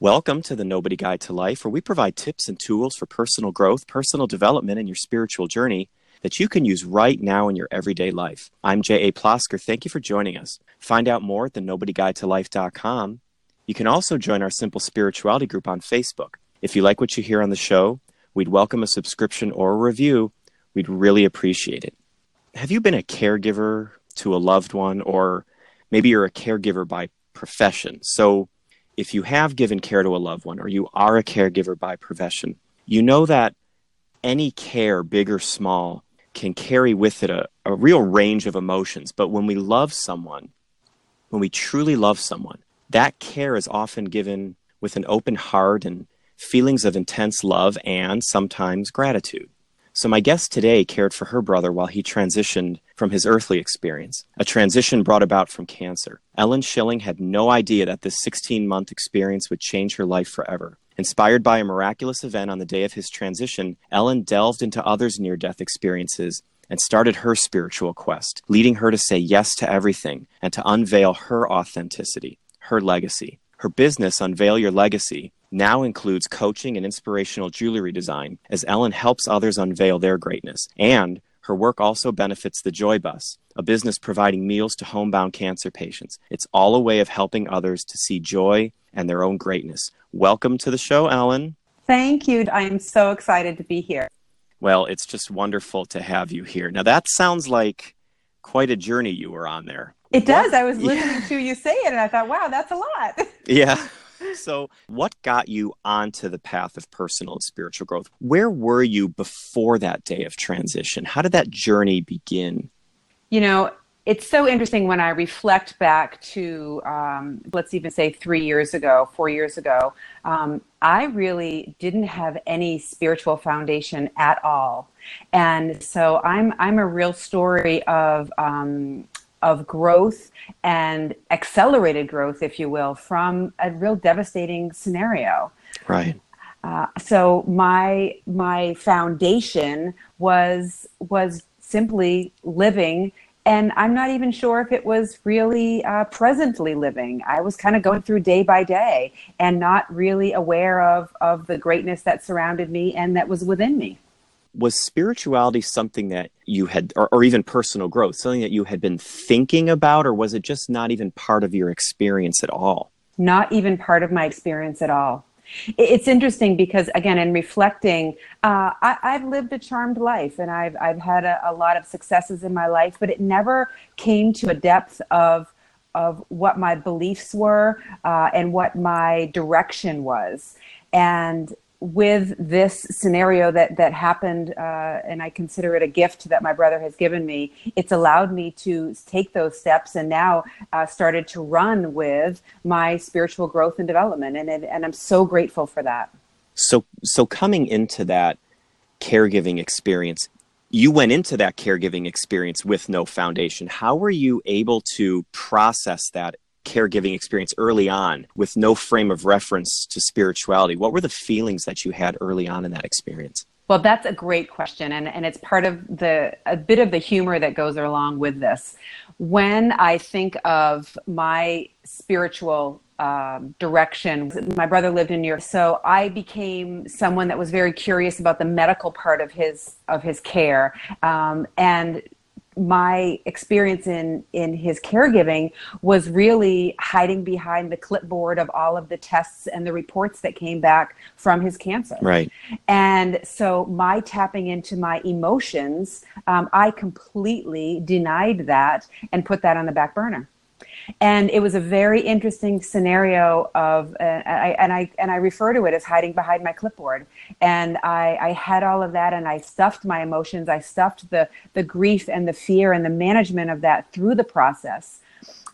Welcome to the Nobody Guide to Life, where we provide tips and tools for personal growth, personal development, and your spiritual journey that you can use right now in your everyday life. I'm J.A. Plosker. Thank you for joining us. Find out more at the nobodyguidetolife.com. You can also join our Simple Spirituality group on Facebook. If you like what you hear on the show, we'd welcome a subscription or a review. We'd really appreciate it. Have you been a caregiver to a loved one, or maybe you're a caregiver by profession? So, if you have given care to a loved one or you are a caregiver by profession, you know that any care, big or small, can carry with it a, a real range of emotions. But when we love someone, when we truly love someone, that care is often given with an open heart and feelings of intense love and sometimes gratitude. So, my guest today cared for her brother while he transitioned from his earthly experience, a transition brought about from cancer. Ellen Schilling had no idea that this 16 month experience would change her life forever. Inspired by a miraculous event on the day of his transition, Ellen delved into others' near death experiences and started her spiritual quest, leading her to say yes to everything and to unveil her authenticity, her legacy. Her business, Unveil Your Legacy, now includes coaching and inspirational jewelry design as Ellen helps others unveil their greatness. And her work also benefits the Joy Bus, a business providing meals to homebound cancer patients. It's all a way of helping others to see joy and their own greatness. Welcome to the show, Ellen. Thank you. I am so excited to be here. Well, it's just wonderful to have you here. Now, that sounds like quite a journey you were on there. It does. I was listening yeah. to you say it and I thought, wow, that's a lot. yeah. So, what got you onto the path of personal and spiritual growth? Where were you before that day of transition? How did that journey begin? You know, it's so interesting when I reflect back to, um, let's even say three years ago, four years ago. Um, I really didn't have any spiritual foundation at all, and so I'm I'm a real story of um, of growth and accelerated growth, if you will, from a real devastating scenario. Right. Uh, so my my foundation was was simply living and I'm not even sure if it was really uh, presently living. I was kind of going through day by day and not really aware of of the greatness that surrounded me and that was within me was spirituality something that you had or, or, even personal growth something that you had been thinking about or was it just not even part of your experience at all? Not even part of my experience at all. It's interesting because again in reflecting uh, I, have lived a charmed life and i've, I've had a, a, lot of successes in my life but it never came to a depth of of what my beliefs were uh, and what my direction was. And with this scenario that that happened, uh, and I consider it a gift that my brother has given me. It's allowed me to take those steps, and now uh, started to run with my spiritual growth and development, and it, and I'm so grateful for that. So so coming into that caregiving experience, you went into that caregiving experience with no foundation. How were you able to process that caregiving experience early on with no frame of reference to spirituality? What were the feelings that you had early on in that experience? Well, that's a great question, and, and it's part of the a bit of the humor that goes along with this. When I think of my spiritual um, direction, my brother lived in New York, so I became someone that was very curious about the medical part of his of his care, um, and my experience in in his caregiving was really hiding behind the clipboard of all of the tests and the reports that came back from his cancer. Right. And so my tapping into my emotions um, i completely denied that and put that on the back burner and it was a very interesting scenario of uh, I, and i and i refer to it as hiding behind my clipboard. And I, I had all of that and i stuffed my emotions. I stuffed the the grief and the fear and the management of that through the process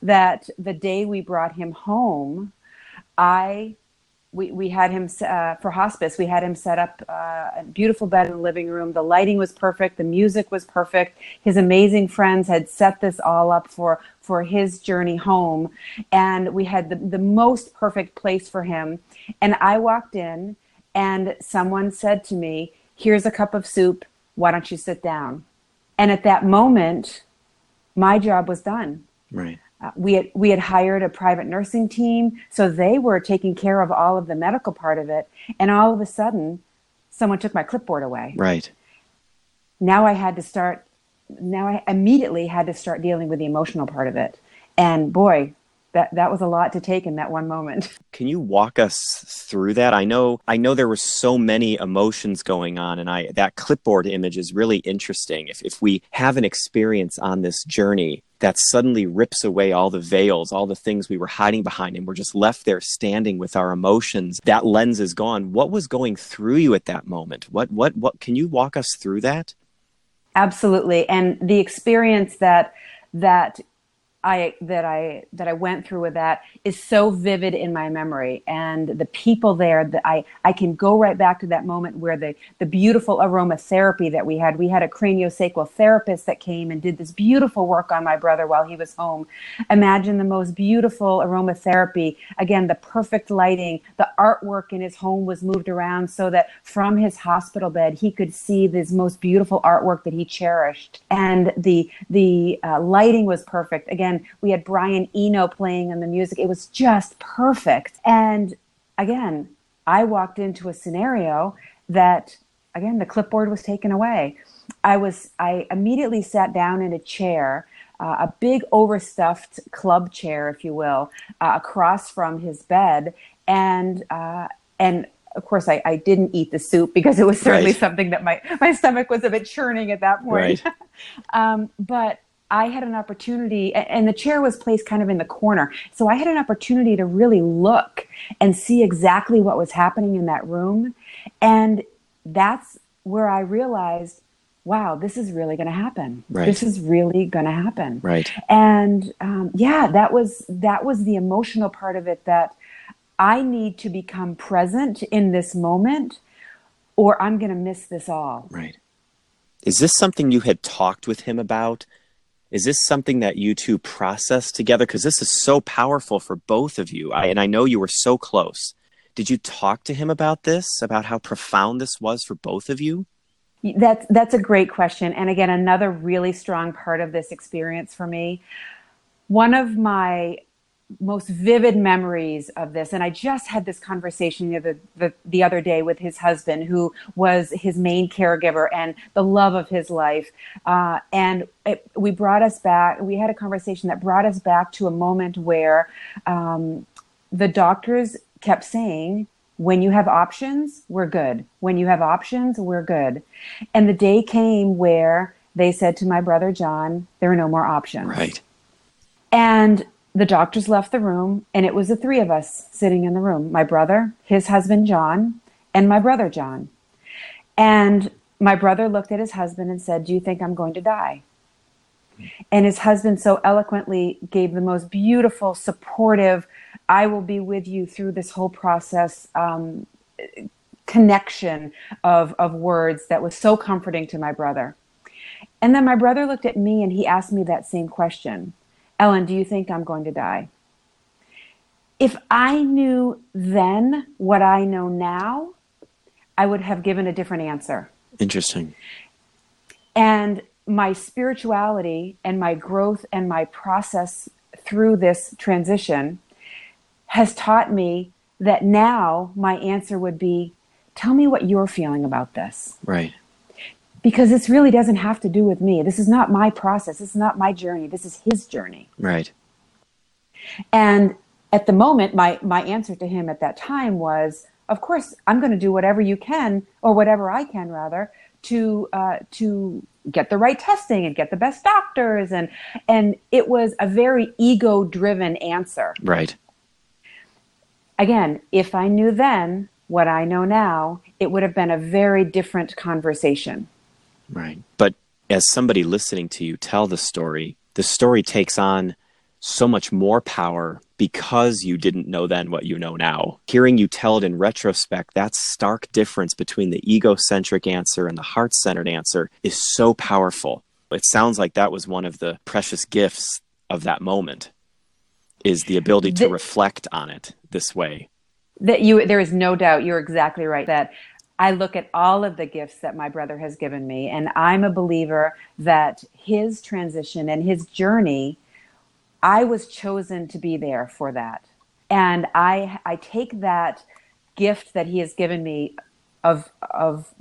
that the day we brought him home i we, we had him uh, for hospice. We had him set up uh, a beautiful bed in the living room. The lighting was perfect. The music was perfect. His amazing friends had set this all up for, for his journey home. And we had the, the most perfect place for him. And I walked in, and someone said to me, Here's a cup of soup. Why don't you sit down? And at that moment, my job was done. Right. Uh, we had we had hired a private nursing team, so they were taking care of all of the medical part of it. And all of a sudden, someone took my clipboard away. Right. Now I had to start. Now I immediately had to start dealing with the emotional part of it. And boy, that that was a lot to take in that one moment. Can you walk us through that? I know I know there were so many emotions going on and I that clipboard image is really interesting. If if we have an experience on this journey that suddenly rips away all the veils, all the things we were hiding behind and we're just left there standing with our emotions, that lens is gone. What was going through you at that moment? What what what can you walk us through that? Absolutely. And the experience that that I that I that I went through with that is so vivid in my memory, and the people there that I I can go right back to that moment where the the beautiful aromatherapy that we had. We had a craniosacral therapist that came and did this beautiful work on my brother while he was home. Imagine the most beautiful aromatherapy. Again, the perfect lighting. The artwork in his home was moved around so that from his hospital bed he could see this most beautiful artwork that he cherished, and the the uh, lighting was perfect. Again we had Brian Eno playing on the music. It was just perfect. And again, I walked into a scenario that, again, the clipboard was taken away. I was, I immediately sat down in a chair. Uh, a big overstuffed club chair, if you will, uh, across from his bed, and uh, and of course, I, I, didn't eat the soup because it was certainly right. something that my, my stomach was a bit churning at that point. Right. um, but I had an opportunity, and the chair was placed kind of in the corner. So I had an opportunity to really look and see exactly what was happening in that room. And that's where I realized, wow, this is really going to happen. Right. This is really going to happen. Right. And um, yeah, that was that was the emotional part of it that I need to become present in this moment, or I'm going to miss this all. Right. Is this something you had talked with him about? Is this something that you two process together? Because this is so powerful for both of you. I, and I know you were so close. Did you talk to him about this, about how profound this was for both of you? That's that's a great question, and again, another really strong part of this experience for me. One of my most vivid memories of this. And i just had this conversation the, the, the other day with his husband who was his main caregiver and the love of his life. Uh, and it, we brought us back we had a conversation that brought us back to a moment where um, the doctors kept saying when you have options we're good. When you have options we're good. And the day came where they said to my brother john there are no more options. Right. And the doctors left the room, and it was the three of us sitting in the room my brother, his husband, John, and my brother, John. And my brother looked at his husband and said, Do you think I'm going to die? And his husband so eloquently gave the most beautiful, supportive, I will be with you through this whole process um, connection of, of words that was so comforting to my brother. And then my brother looked at me and he asked me that same question. Ellen, do you think I'm going to die? If I knew then what I know now, I would have given a different answer. Interesting. And my spirituality and my growth and my process through this transition has taught me that now my answer would be tell me what you're feeling about this. Right because this really doesn't have to do with me. This is not my process. This is not my journey. This is his journey. Right. And at the moment, my, my answer to him at that time was, of course, I'm going to do whatever you can, or whatever I can rather, to uh, to get the right testing and get the best doctors, and and it was a very ego driven answer. Right. Again, if I knew then what I know now, it would have been a very different conversation. Right. But as somebody listening to you tell the story, the story takes on so much more power because you didn't know then what you know now. Hearing you tell it in retrospect, that stark difference between the egocentric answer and the heart centered answer is so powerful. It sounds like that was one of the precious gifts of that moment is the ability to the, reflect on it this way. That you there is no doubt you're exactly right that I look at all of the gifts that my brother has given me, and I'm a believer that his transition and his journey, I was chosen to be there for that. And I, I take that gift that he has given me of, of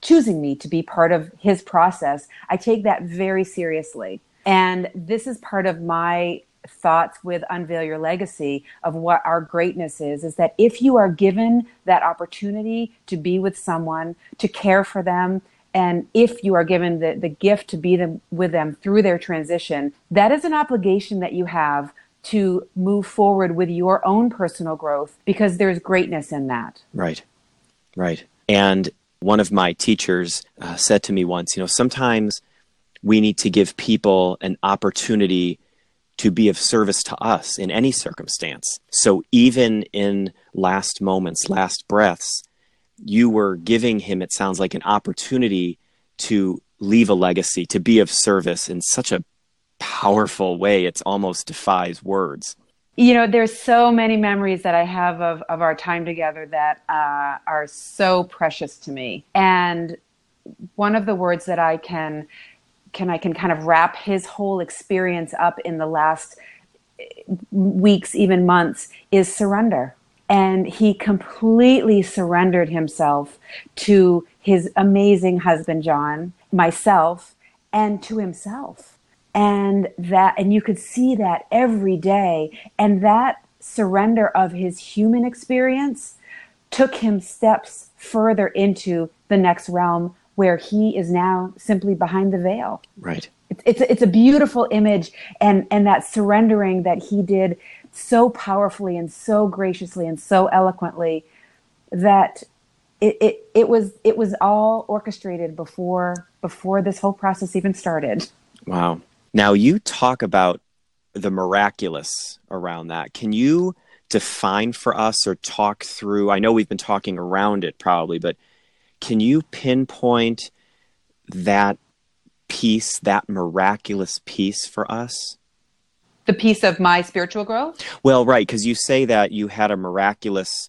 choosing me to be part of his process. I take that very seriously. And this is part of my thoughts with Unveil Your Legacy of what our greatness is is that if you are given that opportunity to be with someone, to care for them, and if you are given the, the gift to be them, with them through their transition, that is an obligation that you have to move forward with your own personal growth because there's greatness in that. Right, right. And one of my teachers uh, said to me once, you know, sometimes we need to give people an opportunity to be of service to us in any circumstance. So even in last moments, last breaths, you were giving him, it sounds like, an opportunity to leave a legacy, to be of service in such a powerful way. It almost defies words. You know, there's so many memories that I have of, of our time together that uh, are so precious to me. And one of the words that I can can I can kind of wrap his whole experience up in the last eh, weeks, even months, is surrender. And he completely surrendered himself to his amazing husband, John, myself, and to himself. And that, and you could see that every day. And that surrender of his human experience took him steps further into the next realm where he is now simply behind the veil. Right. It's it's a, it's a beautiful image, and and that surrendering that he did so powerfully and so graciously and so eloquently that it, it, it was it was all orchestrated before before this whole process even started. Wow. Now you talk about the miraculous around that. Can you define for us or talk through? I know we've been talking around it probably, but can you pinpoint that piece, that miraculous piece for us? The piece of my spiritual growth? Well, right, because you say that you had a miraculous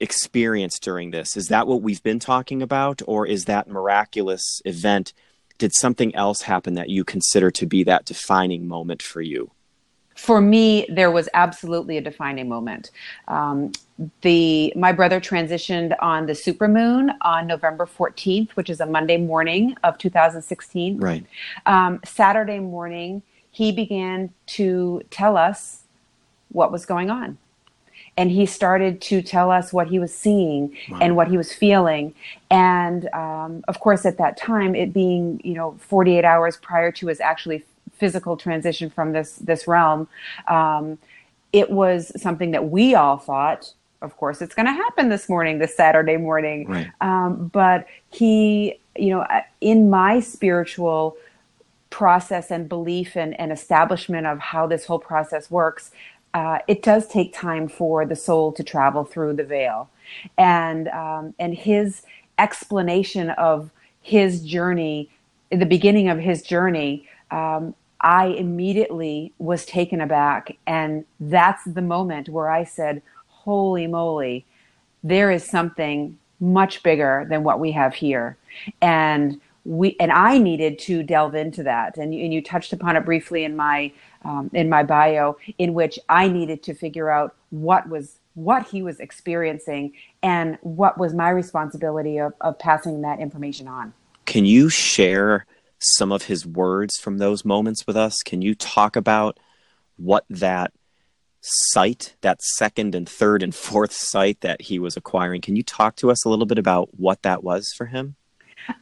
experience during this. Is that what we've been talking about? Or is that miraculous event? Did something else happen that you consider to be that defining moment for you? For me, there was absolutely a defining moment. Um, the my brother transitioned on the supermoon on November 14th, which is a Monday morning of 2016. Right. Um, Saturday morning, he began to tell us what was going on. And he started to tell us what he was seeing wow. and what he was feeling. And um, of course, at that time, it being you know 48 hours prior to his actually physical transition from this this realm, um, it was something that we all thought. Of course, it's going to happen this morning, this Saturday morning. Right. Um, but he, you know, in my spiritual process and belief and, and establishment of how this whole process works, uh, it does take time for the soul to travel through the veil, and um, and his explanation of his journey, the beginning of his journey, um, I immediately was taken aback. And that's the moment where I said, Holy moly, there is something much bigger than what we have here. And we and I needed to delve into that. And you, and you touched upon it briefly in my um, in my bio, in which I needed to figure out what was what he was experiencing and what was my responsibility of, of passing that information on. Can you share some of his words from those moments with us? Can you talk about what that sight, that second and third and fourth sight that he was acquiring, can you talk to us a little bit about what that was for him?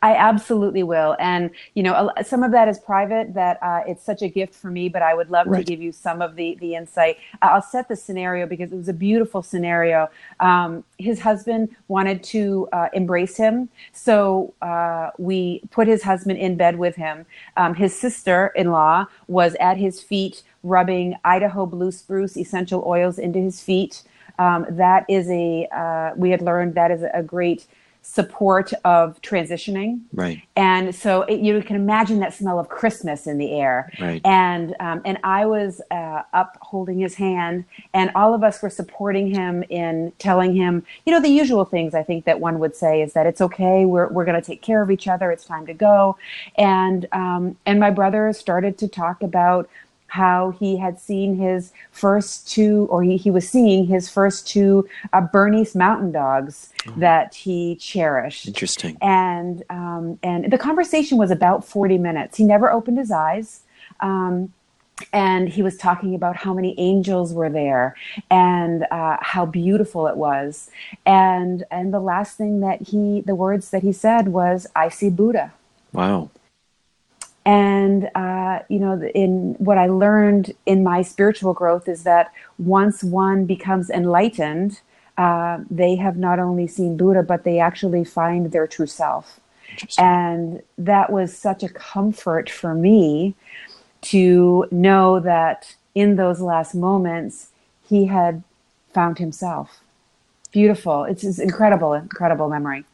I absolutely will. And, you know, some of that is private that uh, it's such a gift for me, but I would love right. to give you some of the, the insight. I'll set the scenario because it was a beautiful scenario. Um, his husband wanted to uh, embrace him. So uh, we put his husband in bed with him. Um, his sister in law was at his feet, rubbing Idaho blue spruce essential oils into his feet. Um, that is a, uh, we had learned that is a great support of transitioning. Right. And so it, you can imagine that smell of Christmas in the air. Right. And um, and I was uh, up holding his hand, and all of us were supporting him in telling him, you know, the usual things I think that one would say is that it's okay. We're we're going to take care of each other. It's time to go. And um, and my brother started to talk about how he had seen his first two, or he, he was seeing his first two uh, Bernese mountain dogs oh. that he cherished. Interesting. And um, and the conversation was about forty minutes. He never opened his eyes. Um, and he was talking about how many angels were there and uh, how beautiful it was and and the last thing that he the words that he said was i see buddha wow and uh, you know in what i learned in my spiritual growth is that once one becomes enlightened uh, they have not only seen buddha but they actually find their true self and that was such a comfort for me to know that in those last moments he had found himself. Beautiful. It's an incredible, incredible memory.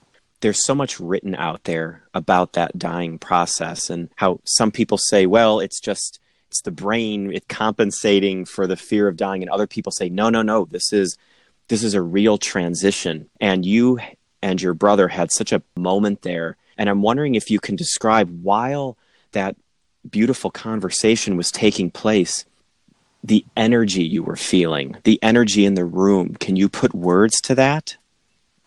There's so much written out there about that dying process and how some people say, well, it's just it's the brain it compensating for the fear of dying and other people say no no no this is this is a real transition and you and your brother had such a moment there and i'm wondering if you can describe while that beautiful conversation was taking place, the energy you were feeling, the energy in the room. Can you put words to that?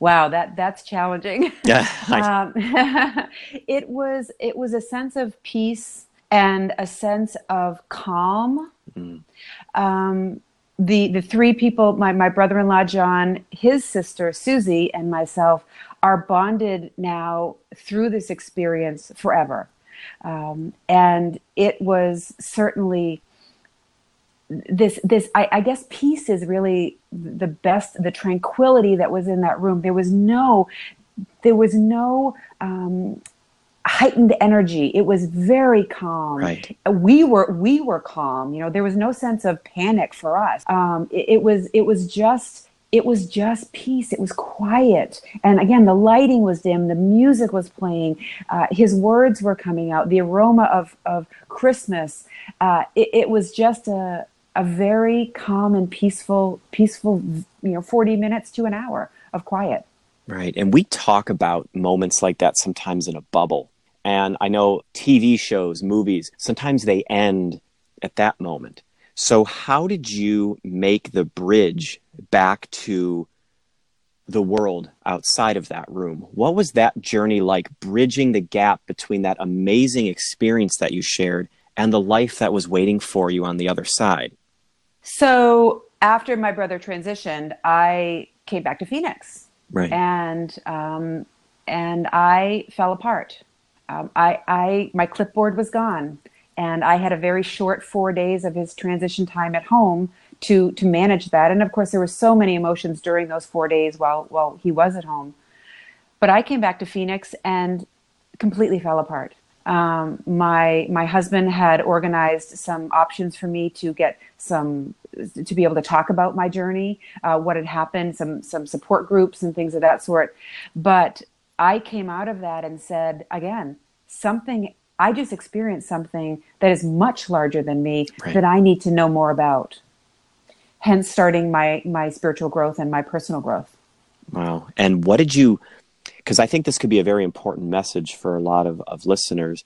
Wow, that that's challenging. Yeah, um, it was it was a sense of peace and a sense of calm. Mm. Um, the the three people, my my brother in law John, his sister Susie, and myself, are bonded now through this experience forever. Um, and it was certainly this this I, I, guess peace is really the best the tranquility that was in that room there was no there was no um, heightened energy it was very calm right. we were we were calm you know there was no sense of panic for us um, it, it was it was just it was just peace. It was quiet. And again, the lighting was dim, the music was playing, uh, his words were coming out, the aroma of, of Christmas. Uh, it, it, was just a, a very calm and peaceful, peaceful, you know, 40 minutes to an hour of quiet. Right. And we talk about moments like that sometimes in a bubble. And I know TV shows, movies, sometimes they end at that moment. So, how did you make the bridge back to the world outside of that room? What was that journey like, bridging the gap between that amazing experience that you shared and the life that was waiting for you on the other side? So, after my brother transitioned, I came back to Phoenix. Right. And, um, and I fell apart. Um, I, I, my clipboard was gone and I had a very short four days of his transition time at home to to manage that. And of course, there were so many emotions during those four days while while he was at home. But I came back to Phoenix and completely fell apart. Um, my my husband had organized some options for me to get some to be able to talk about my journey, uh, what had happened, some some support groups and things of that sort. But I came out of that and said again, something I just experienced something that is much larger than me right. that I need to know more about. Hence, starting my my spiritual growth and my personal growth. Wow! And what did you? Because I think this could be a very important message for a lot of, of listeners.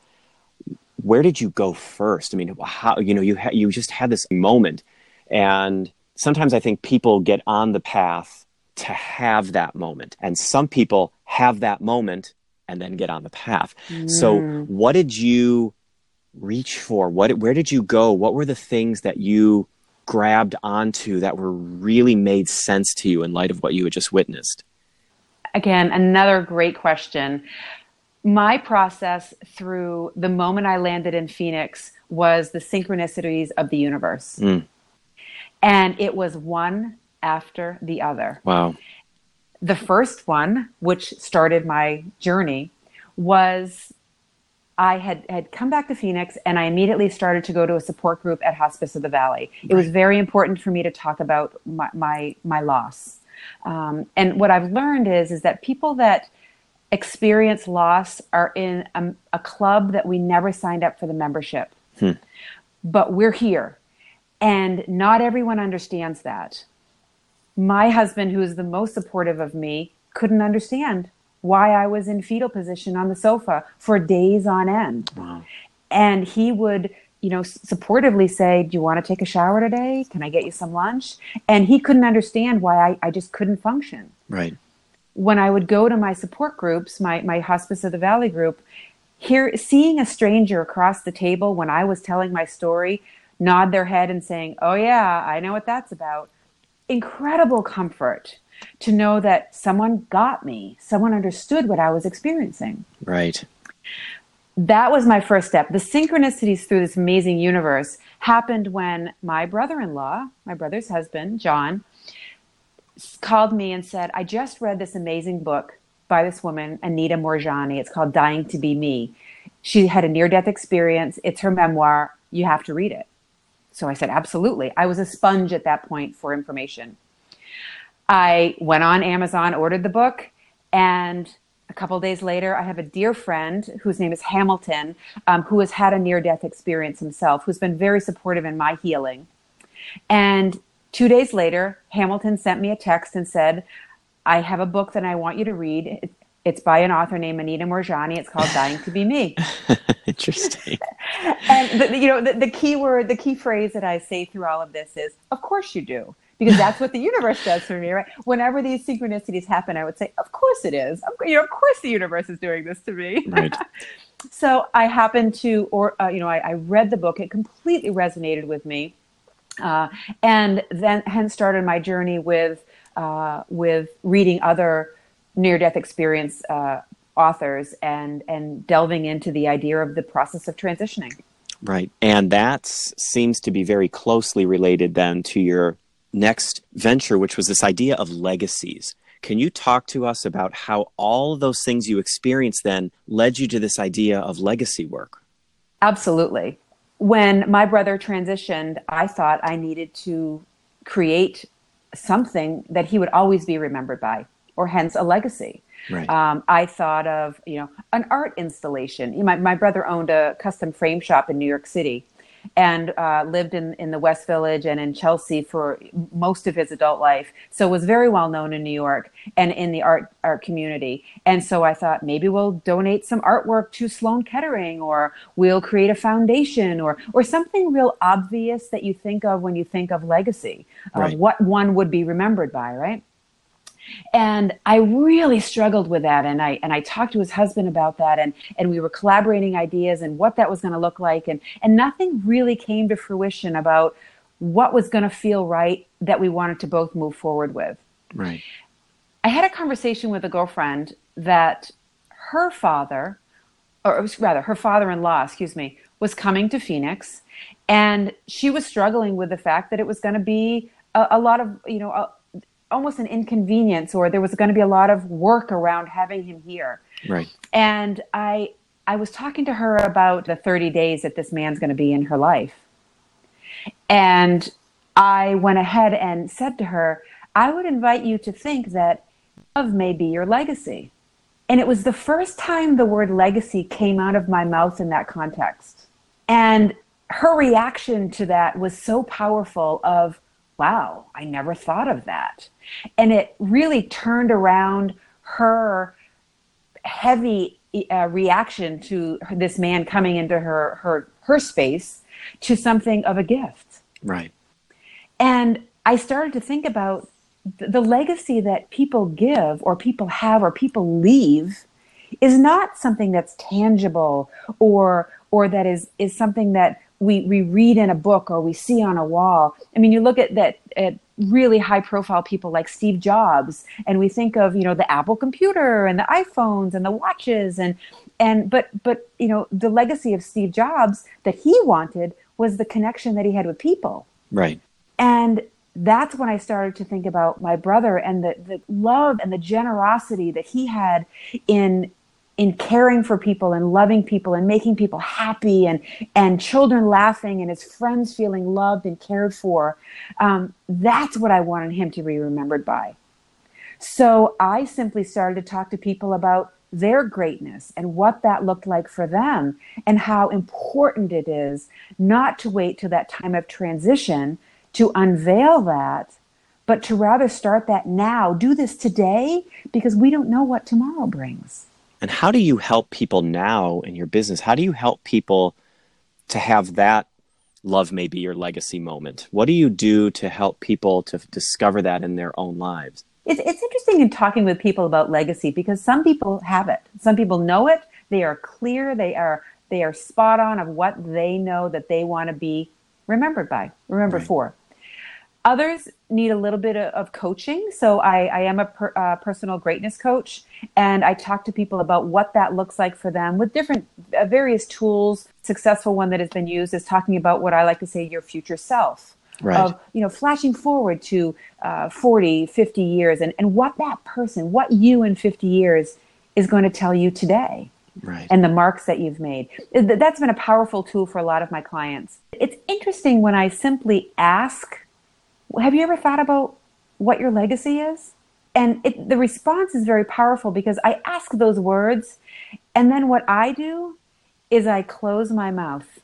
Where did you go first? I mean, how you know you ha- you just had this moment, and sometimes I think people get on the path to have that moment, and some people have that moment and then get on the path. Mm. So, what did you reach for? What where did you go? What were the things that you grabbed onto that were really made sense to you in light of what you had just witnessed? Again, another great question. My process through the moment I landed in Phoenix was the synchronicities of the universe. Mm. And it was one after the other. Wow. The first one, which started my journey, was I had, had come back to Phoenix and I immediately started to go to a support group at Hospice of the Valley. It was very important for me to talk about my, my, my loss. Um, and what I've learned is, is that people that experience loss are in a, a club that we never signed up for the membership. Hmm. But we're here. And not everyone understands that my husband, who is the most supportive of me, couldn't understand why I was in fetal position on the sofa for days on end. Wow. And he would you know, supportively say, Do you want to take a shower today? Can I get you some lunch? And he couldn't understand why I, I just couldn't function. Right. When I would go to my support groups, my, my Hospice of the Valley group, here seeing a stranger across the table when I was telling my story nod their head and saying, Oh, yeah, I know what that's about. Incredible comfort to know that someone got me, someone understood what I was experiencing. Right. That was my first step. The synchronicities through this amazing universe happened when my brother in law, my brother's husband, John, called me and said, I just read this amazing book by this woman, Anita Moorjani. It's called Dying to Be Me. She had a near death experience. It's her memoir. You have to read it. So I said, absolutely. I was a sponge at that point for information. I went on Amazon, ordered the book, and a couple days later, I have a dear friend whose name is Hamilton, um, who has had a near death experience himself, who's been very supportive in my healing. And two days later, Hamilton sent me a text and said, I have a book that I want you to read. It's by an author named Anita Moorjani. It's called Dying to Be Me. Interesting. and the, you know, the, the key word, the key phrase that I say through all of this is, "Of course you do." Because that's what the universe does for me, right? Whenever these synchronicities happen, I would say, "Of course it is. You know, of course the universe is doing this to me." Right. so I happened to, or uh, you know, I, I, read the book. It completely resonated with me, uh, and then hence started my journey with uh, with reading other near death experience uh, authors and and delving into the idea of the process of transitioning. Right. And that seems to be very closely related then to your next venture, which was this idea of legacies. Can you talk to us about how all of those things you experienced then led you to this idea of legacy work? Absolutely. When my brother transitioned, I thought I needed to create something that he would always be remembered by, or hence a legacy. Right. Um, I thought of, you know, an art installation. My, my brother owned a custom frame shop in New York City and uh, lived in, in the West Village and in Chelsea for most of his adult life. So was very well known in New York and in the art art community. And so I thought maybe we'll donate some artwork to Sloan Kettering or we'll create a foundation or or something real obvious that you think of when you think of legacy of what one would be remembered by, right? And I really struggled with that. And I, and I talked to his husband about that and, and we were collaborating ideas and what that was going to look like. And, and nothing really came to fruition about what was going to feel right that we wanted to both move forward with. Right. I had a conversation with a girlfriend that her father, or rather her father-in-law, excuse me, was coming to Phoenix and she was struggling with the fact that it was going to be a, a, lot of, you know, a, almost an inconvenience or there was going to be a lot of work around having him here. Right. And I I was talking to her about the 30 days that this man's going to be in her life. And I went ahead and said to her, I would invite you to think that love may be your legacy. And it was the first time the word legacy came out of my mouth in that context. And her reaction to that was so powerful of wow, I never thought of that. And it really turned around her heavy uh, reaction to this man coming into her, her, her space to something of a gift. Right. And I started to think about the legacy that people give or people have or people leave is not something that's tangible or or that is is something that we, we read in a book or we see on a wall. I mean, you look at that at really high profile people like Steve Jobs, and we think of you know the Apple computer and the iPhones and the watches and and but but you know the legacy of Steve Jobs that he wanted was the connection that he had with people. Right. And that's when I started to think about my brother and the, the love and the generosity that he had in in caring for people and loving people and making people happy and and children laughing and his friends feeling loved and cared for um, that's what i wanted him to be remembered by. So i simply started to talk to people about their greatness and what that looked like for them and how important it is not to wait till that time of transition to unveil that but to rather start that now. Do this today because we don't know what tomorrow brings and how do you help people now in your business? How do you help people to have that love may be your legacy moment. What do you do to help people to discover that in their own lives? It's, it's interesting in talking with people about legacy because some people have it. Some people know it. They are clear. They are they are spot on of what they know that they want to be remembered by, remembered right. for. Others need a little bit of coaching. So I, I am a per, uh, personal greatness coach, and I talk to people about what that looks like for them with different uh, various tools. Successful one that has been used is talking about what I like to say your future self. Right. Of you know, flashing forward to uh, 40, 50 years, and, and what that person, what you in 50 years is going to tell you today. Right. and the marks that you've made. That's been a powerful tool for a lot of my clients. It's interesting when I simply ask have you ever thought about what your legacy is? And it, the response is very powerful because I ask those words, and then what I do is I close my mouth.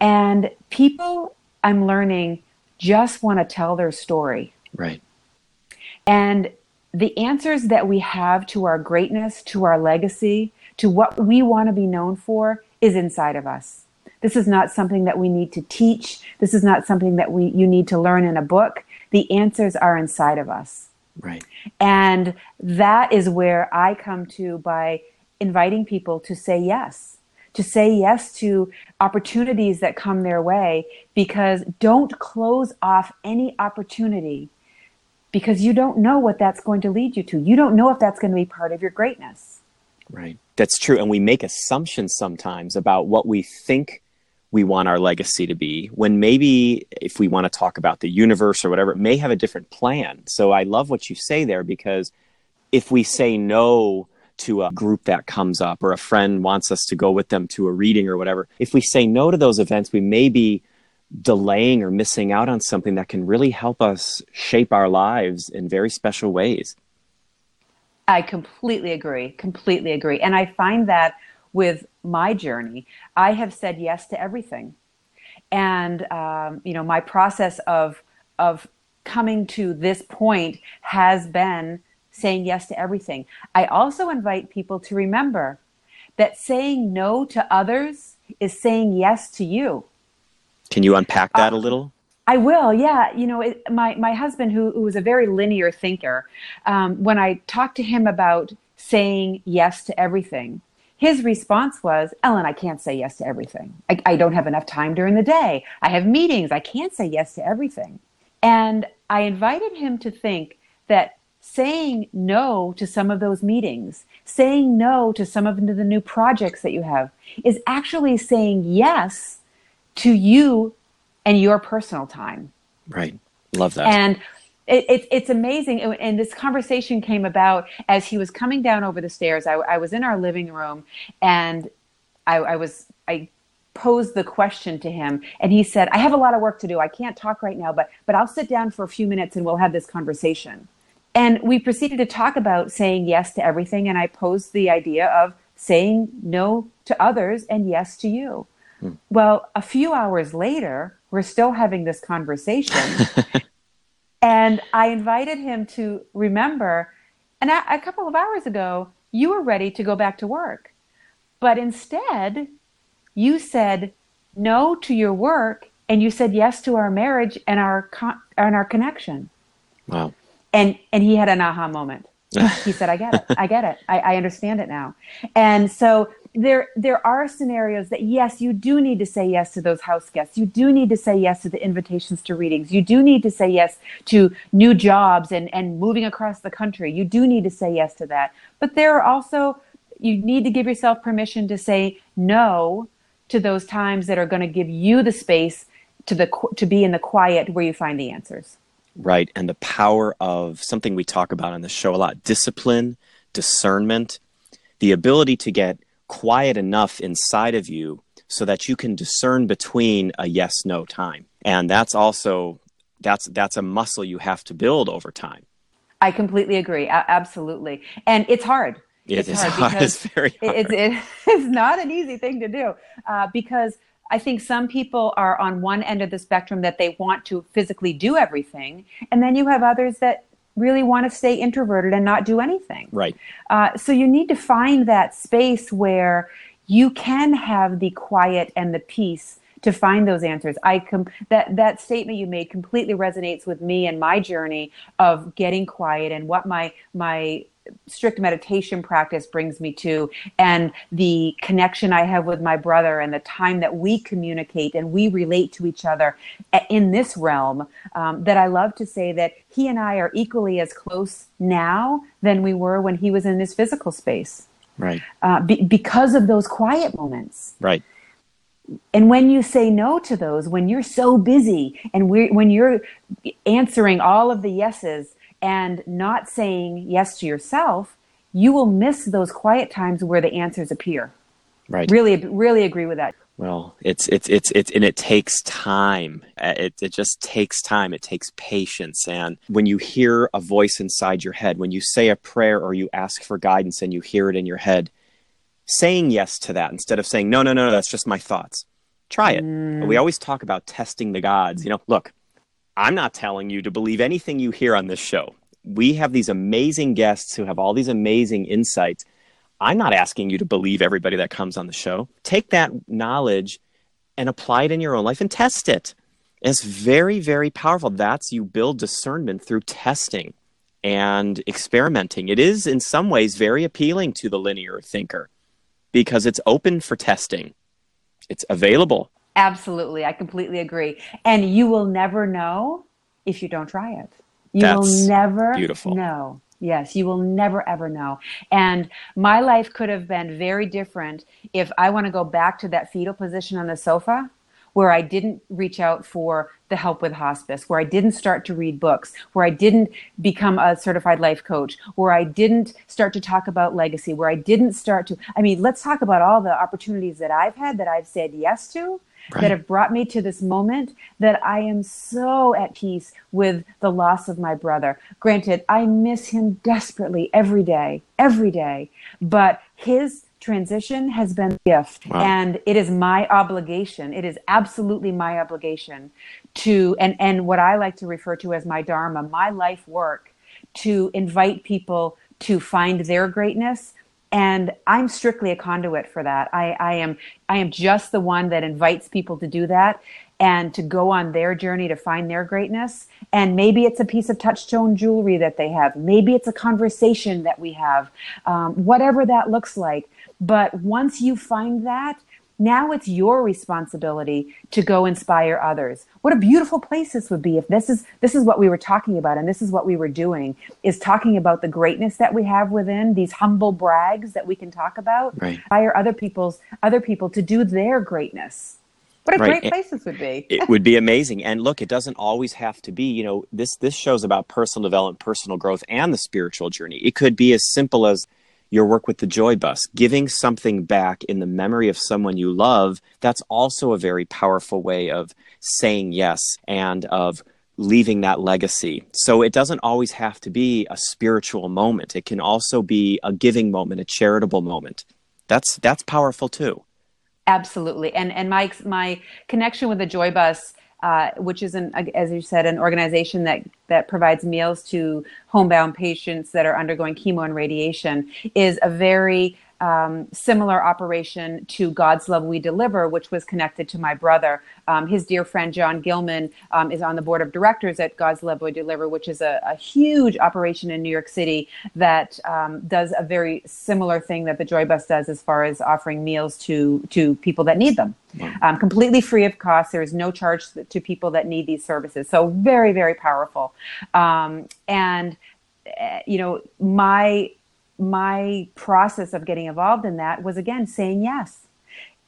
And people, I'm learning, just want to tell their story. Right. And the answers that we have to our greatness, to our legacy, to what we want to be known for is inside of us. This is not something that we need to teach. This is not something that we you need to learn in a book. The answers are inside of us. Right. And that is where I come to by inviting people to say yes, to say yes to opportunities that come their way because don't close off any opportunity because you don't know what that's going to lead you to. You don't know if that's going to be part of your greatness. Right. That's true. And we make assumptions sometimes about what we think we want our legacy to be when maybe if we want to talk about the universe or whatever it may have a different plan. So i love what you say there because if we say no to a group that comes up or a friend wants us to go with them to a reading or whatever if we say no to those events we may be delaying or missing out on something that can really help us shape our lives in very special ways. I completely agree completely agree. And i find that with my journey, I have said yes to everything. And, um, you know, my process of, of coming to this point has been saying yes to everything. I also invite people to remember that saying no to others is saying yes to you. Can you unpack that uh, a little? I will, yeah. You know, it, my my husband, who, who was a very linear thinker, um, when I talked to him about saying yes to everything, his response was, Ellen, I can't say yes to everything. I, I, don't have enough time during the day. I have meetings. I can't say yes to everything. And I invited him to think that saying no to some of those meetings, saying no to some of the new projects that you have, is actually saying yes to you and your personal time. Right. Love that. And it, it, it's amazing. And this conversation came about as he was coming down over the stairs. I, I was in our living room and I, I was, I posed the question to him and he said, I have a lot of work to do. I can't talk right now, but, but I'll sit down for a few minutes and we'll have this conversation. And we proceeded to talk about saying yes to everything. And I posed the idea of saying no to others and yes to you. Hmm. Well, a few hours later, we're still having this conversation. And I invited him to remember, and a, a couple of hours ago, you were ready to go back to work. But instead, you said no to your work and you said yes to our marriage and our con- and our connection. Wow. And and he had an aha moment. he said, "I get it. I get it. I, I understand it now." And so there there are scenarios that yes you do need to say yes to those house guests. You do need to say yes to the invitations to readings. You do need to say yes to new jobs and and moving across the country. You do need to say yes to that. But there are also you need to give yourself permission to say no to those times that are going to give you the space to the to be in the quiet where you find the answers. Right and the power of something we talk about on the show a lot discipline discernment the ability to get quiet enough inside of you so that you can discern between a yes no time. And that's also that's that's a muscle you have to build over time. I completely agree. A- absolutely. And it's hard. It it's hard, hard. It's very hard. It, it, it's not an easy thing to do uh, because I think some people are on one end of the spectrum that they want to physically do everything, and then you have others that really want to stay introverted and not do anything. Right. Uh, so you need to find that space where you can have the quiet and the peace to find those answers. I com- that that statement you made completely resonates with me and my journey of getting quiet and what my my strict meditation practice brings me to and the connection I have with my brother and the time that we communicate and we relate to each other in this realm um, that I love to say that he and I are equally as close now than we were when he was in this physical space. Right. Uh, be- because of those quiet moments. Right and when you say no to those when you're so busy and when you're answering all of the yeses and not saying yes to yourself you will miss those quiet times where the answers appear. Right. Really really agree with that. Well it's it's it's it's and it takes time. Uh, it, it just takes time. It takes patience. And when you hear a voice inside your head when you say a prayer or you ask for guidance and you hear it in your head saying yes to that instead of saying no no no, no that's just my thoughts. Try it. Mm. we always talk about testing the gods. You know look i'm not telling you to believe anything you hear on this show. We have these amazing guests who have all these amazing insights. I'm not asking you to believe everybody that comes on the show. Take that knowledge and apply it in your own life and test it. It's very very powerful. That's you build discernment through testing and experimenting. It is in some ways very appealing to the linear thinker because it's open for testing. It's available. Absolutely. I completely agree. And you will never know if you don't try it. You That's will never beautiful. know. Yes, you will never ever know. And my life could have been very different if I want to go back to that fetal position on the sofa where I didn't reach out for the help with hospice, where I didn't start to read books, where I didn't become a certified life coach, where I didn't start to talk about legacy, where I didn't start to, I mean, let's talk about all the opportunities that I've had that I've said yes to. Right. That have brought me to this moment that I am so at peace with the loss of my brother. Granted, I miss him desperately every day, every day, but his transition has been a gift wow. and it is my obligation it is absolutely my obligation to and and what i like to refer to as my dharma my life work to invite people to find their greatness and i'm strictly a conduit for that i i am i am just the one that invites people to do that and to go on their journey to find their greatness. And maybe it's a piece of touchstone jewelry that they have. Maybe it's a conversation that we have, um, whatever that looks like. But once you find that, now it's your responsibility to go inspire others. What a beautiful place this would be if this is this is what we were talking about and this is what we were doing is talking about the greatness that we have within these humble brags that we can talk about. Right. Inspire other people's other people to do their greatness. What a right. great place this would be. it would be amazing. And look, it doesn't always have to be, you know, this this shows about personal development, personal growth, and the spiritual journey. It could be as simple as your work with the Joy Bus, giving something back in the memory of someone you love, that's also a very powerful way of saying yes and of leaving that legacy. So it doesn't always have to be a spiritual moment. It can also be a giving moment, a charitable moment. That's that's powerful too. Absolutely. And and my my connection with the Joy Bus uh, which is, an, as you said, an organization that, that provides meals to homebound patients that are undergoing chemo and radiation, is a very um, similar operation to God's Love We Deliver, which was connected to my brother. Um, his dear friend John Gilman um, is on the board of directors at God's Love We Deliver, which is a, a huge operation in New York City that um, does a very similar thing that the Joy Bus does as far as offering meals to to people that need them, um, completely free of cost. There is no charge to people that need these services. So very very powerful, um, and uh, you know my my process of getting involved in that was again saying yes.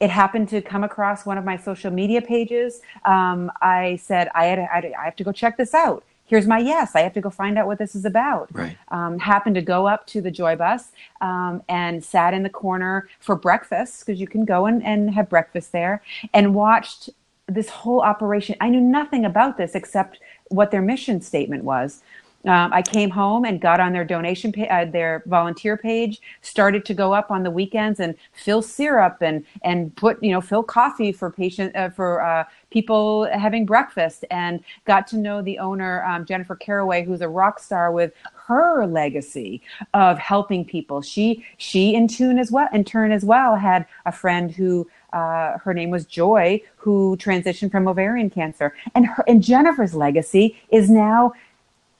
It happened to come across one of my social media pages. Um, I said, I, had, I have to go check this out. Here's my yes. I have to go find out what this is about. Right. Um, happened to go up to the Joy Bus um, and sat in the corner for breakfast because you can go and, and have breakfast there and watched this whole operation. I knew nothing about this except what their mission statement was Um, I came home and got on their donation, pa- uh, their volunteer page, started to go up on the weekends and fill syrup and and put you know fill coffee for patient uh, for uh, people having breakfast, and got to know the owner um, Jennifer Caraway, who's a rock star with her legacy of helping people. She she in tune as well in turn as well had a friend who uh, her name was Joy, who transitioned from ovarian cancer, and her and Jennifer's legacy is now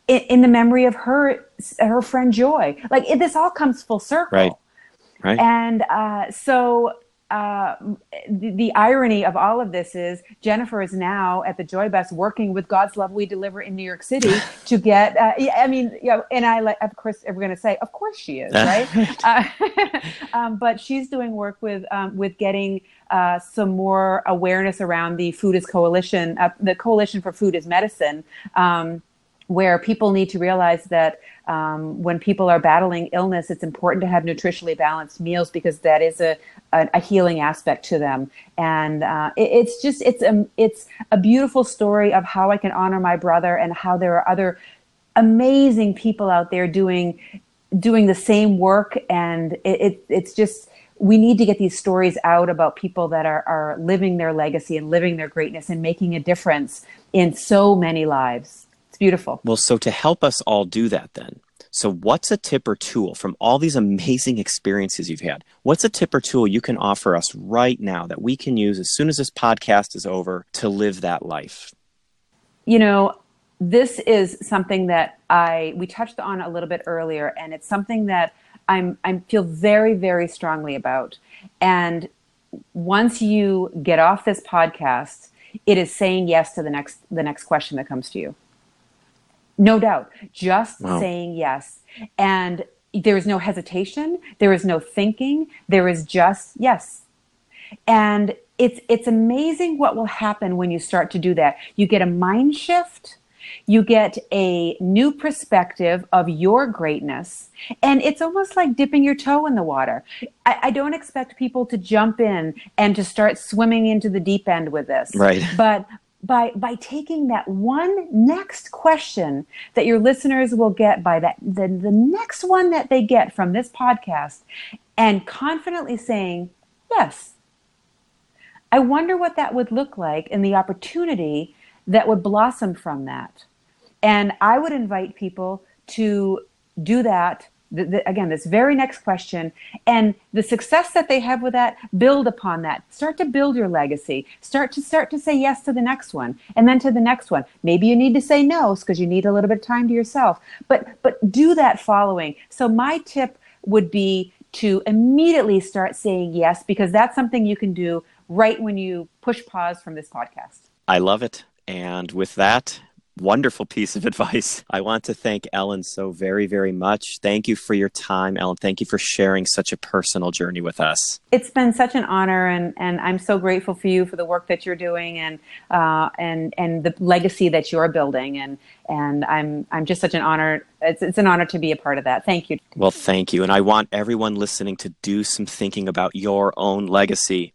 in, in the memory of her her friend Joy. Like it, this all comes full circle, right? Right. And uh, so uh, the, the, irony of all of this is Jennifer is now at the Joy Bus working with God's Love We Deliver in New York City to get. Uh, I mean, you know, and I like, of course, we're going to say, of course she is, right? uh, um, but she's doing work with um, with getting uh, some more awareness around the Food is Coalition, uh, the Coalition for Food is Medicine. Um, where people need to realize that um, when people are battling illness, it's important to have nutritionally balanced meals because that is a, a, a healing aspect to them. And uh, it, it's just it's a it's a beautiful story of how I can honor my brother and how there are other amazing people out there doing doing the same work. And it, it it's just we need to get these stories out about people that are, are living their legacy and living their greatness and making a difference in so many lives. Beautiful. Well, so to help us all do that, then, so what's a tip or tool from all these amazing experiences you've had? What's a tip or tool you can offer us right now that we can use as soon as this podcast is over to live that life? You know, this is something that I we touched on a little bit earlier, and it's something that I'm I feel very very strongly about. And once you get off this podcast, it is saying yes to the next the next question that comes to you. No doubt. Just wow. saying yes. And there is no hesitation. There is no thinking. There is just yes. And it's, it's amazing what will happen when you start to do that. You get a mind shift. You get a new perspective of your greatness. And it's almost like dipping your toe in the water. I, I, don't expect people to jump in and to start swimming into the deep end with this. Right. But by by taking that one next question that your listeners will get by that the, the next one that they get from this podcast and confidently saying yes i wonder what that would look like and the opportunity that would blossom from that. And i would invite people to do that the, the, again, this very next question and the success that they have with that, build upon that. Start to build your legacy. Start to start to say yes to the next one and then to the next one. Maybe you need to say no because you need a little bit of time to yourself. But but do that following. So my tip would be to immediately start saying yes because that's something you can do right when you push pause from this podcast. I love it. And with that, wonderful piece of advice. I want to thank Ellen so very, very much. Thank you for your time, Ellen. Thank you for sharing such a personal journey with us. It's been such an honor, and, and I'm so grateful for you for the work that you're doing and uh, and and the legacy that you're building. And and I'm I'm just such an honor. It's it's an honor to be a part of that. Thank you. Well, thank you, and I want everyone listening to do some thinking about your own legacy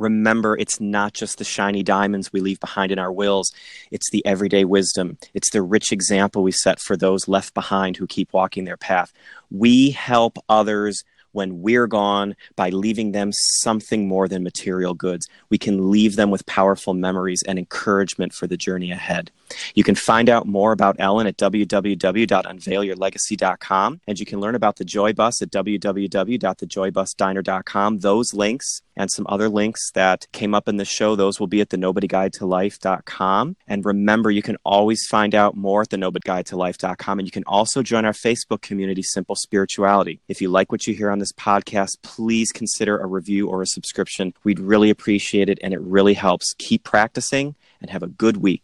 remember it's not just the shiny diamonds we leave behind in our wills, it's the everyday wisdom. It's the rich example we set for those left behind who keep walking their path. We help others when we're gone by leaving them something more than material goods. We can leave them with powerful memories and encouragement for the journey ahead. You can find out more about Ellen at www.unveilyourlegacy.com, and you can learn about the Joy Bus at www.thejoybusdiner.com. Those links and some other links that came up in the show, those will be at the nobodyguidetolife.com. And remember, you can always find out more at the nobodyguidetolife.com, and you can also join our Facebook community, Simple Spirituality. If you like what you hear on this podcast, please consider a review or a subscription. We'd really appreciate it, and it really helps. Keep practicing and have a good week.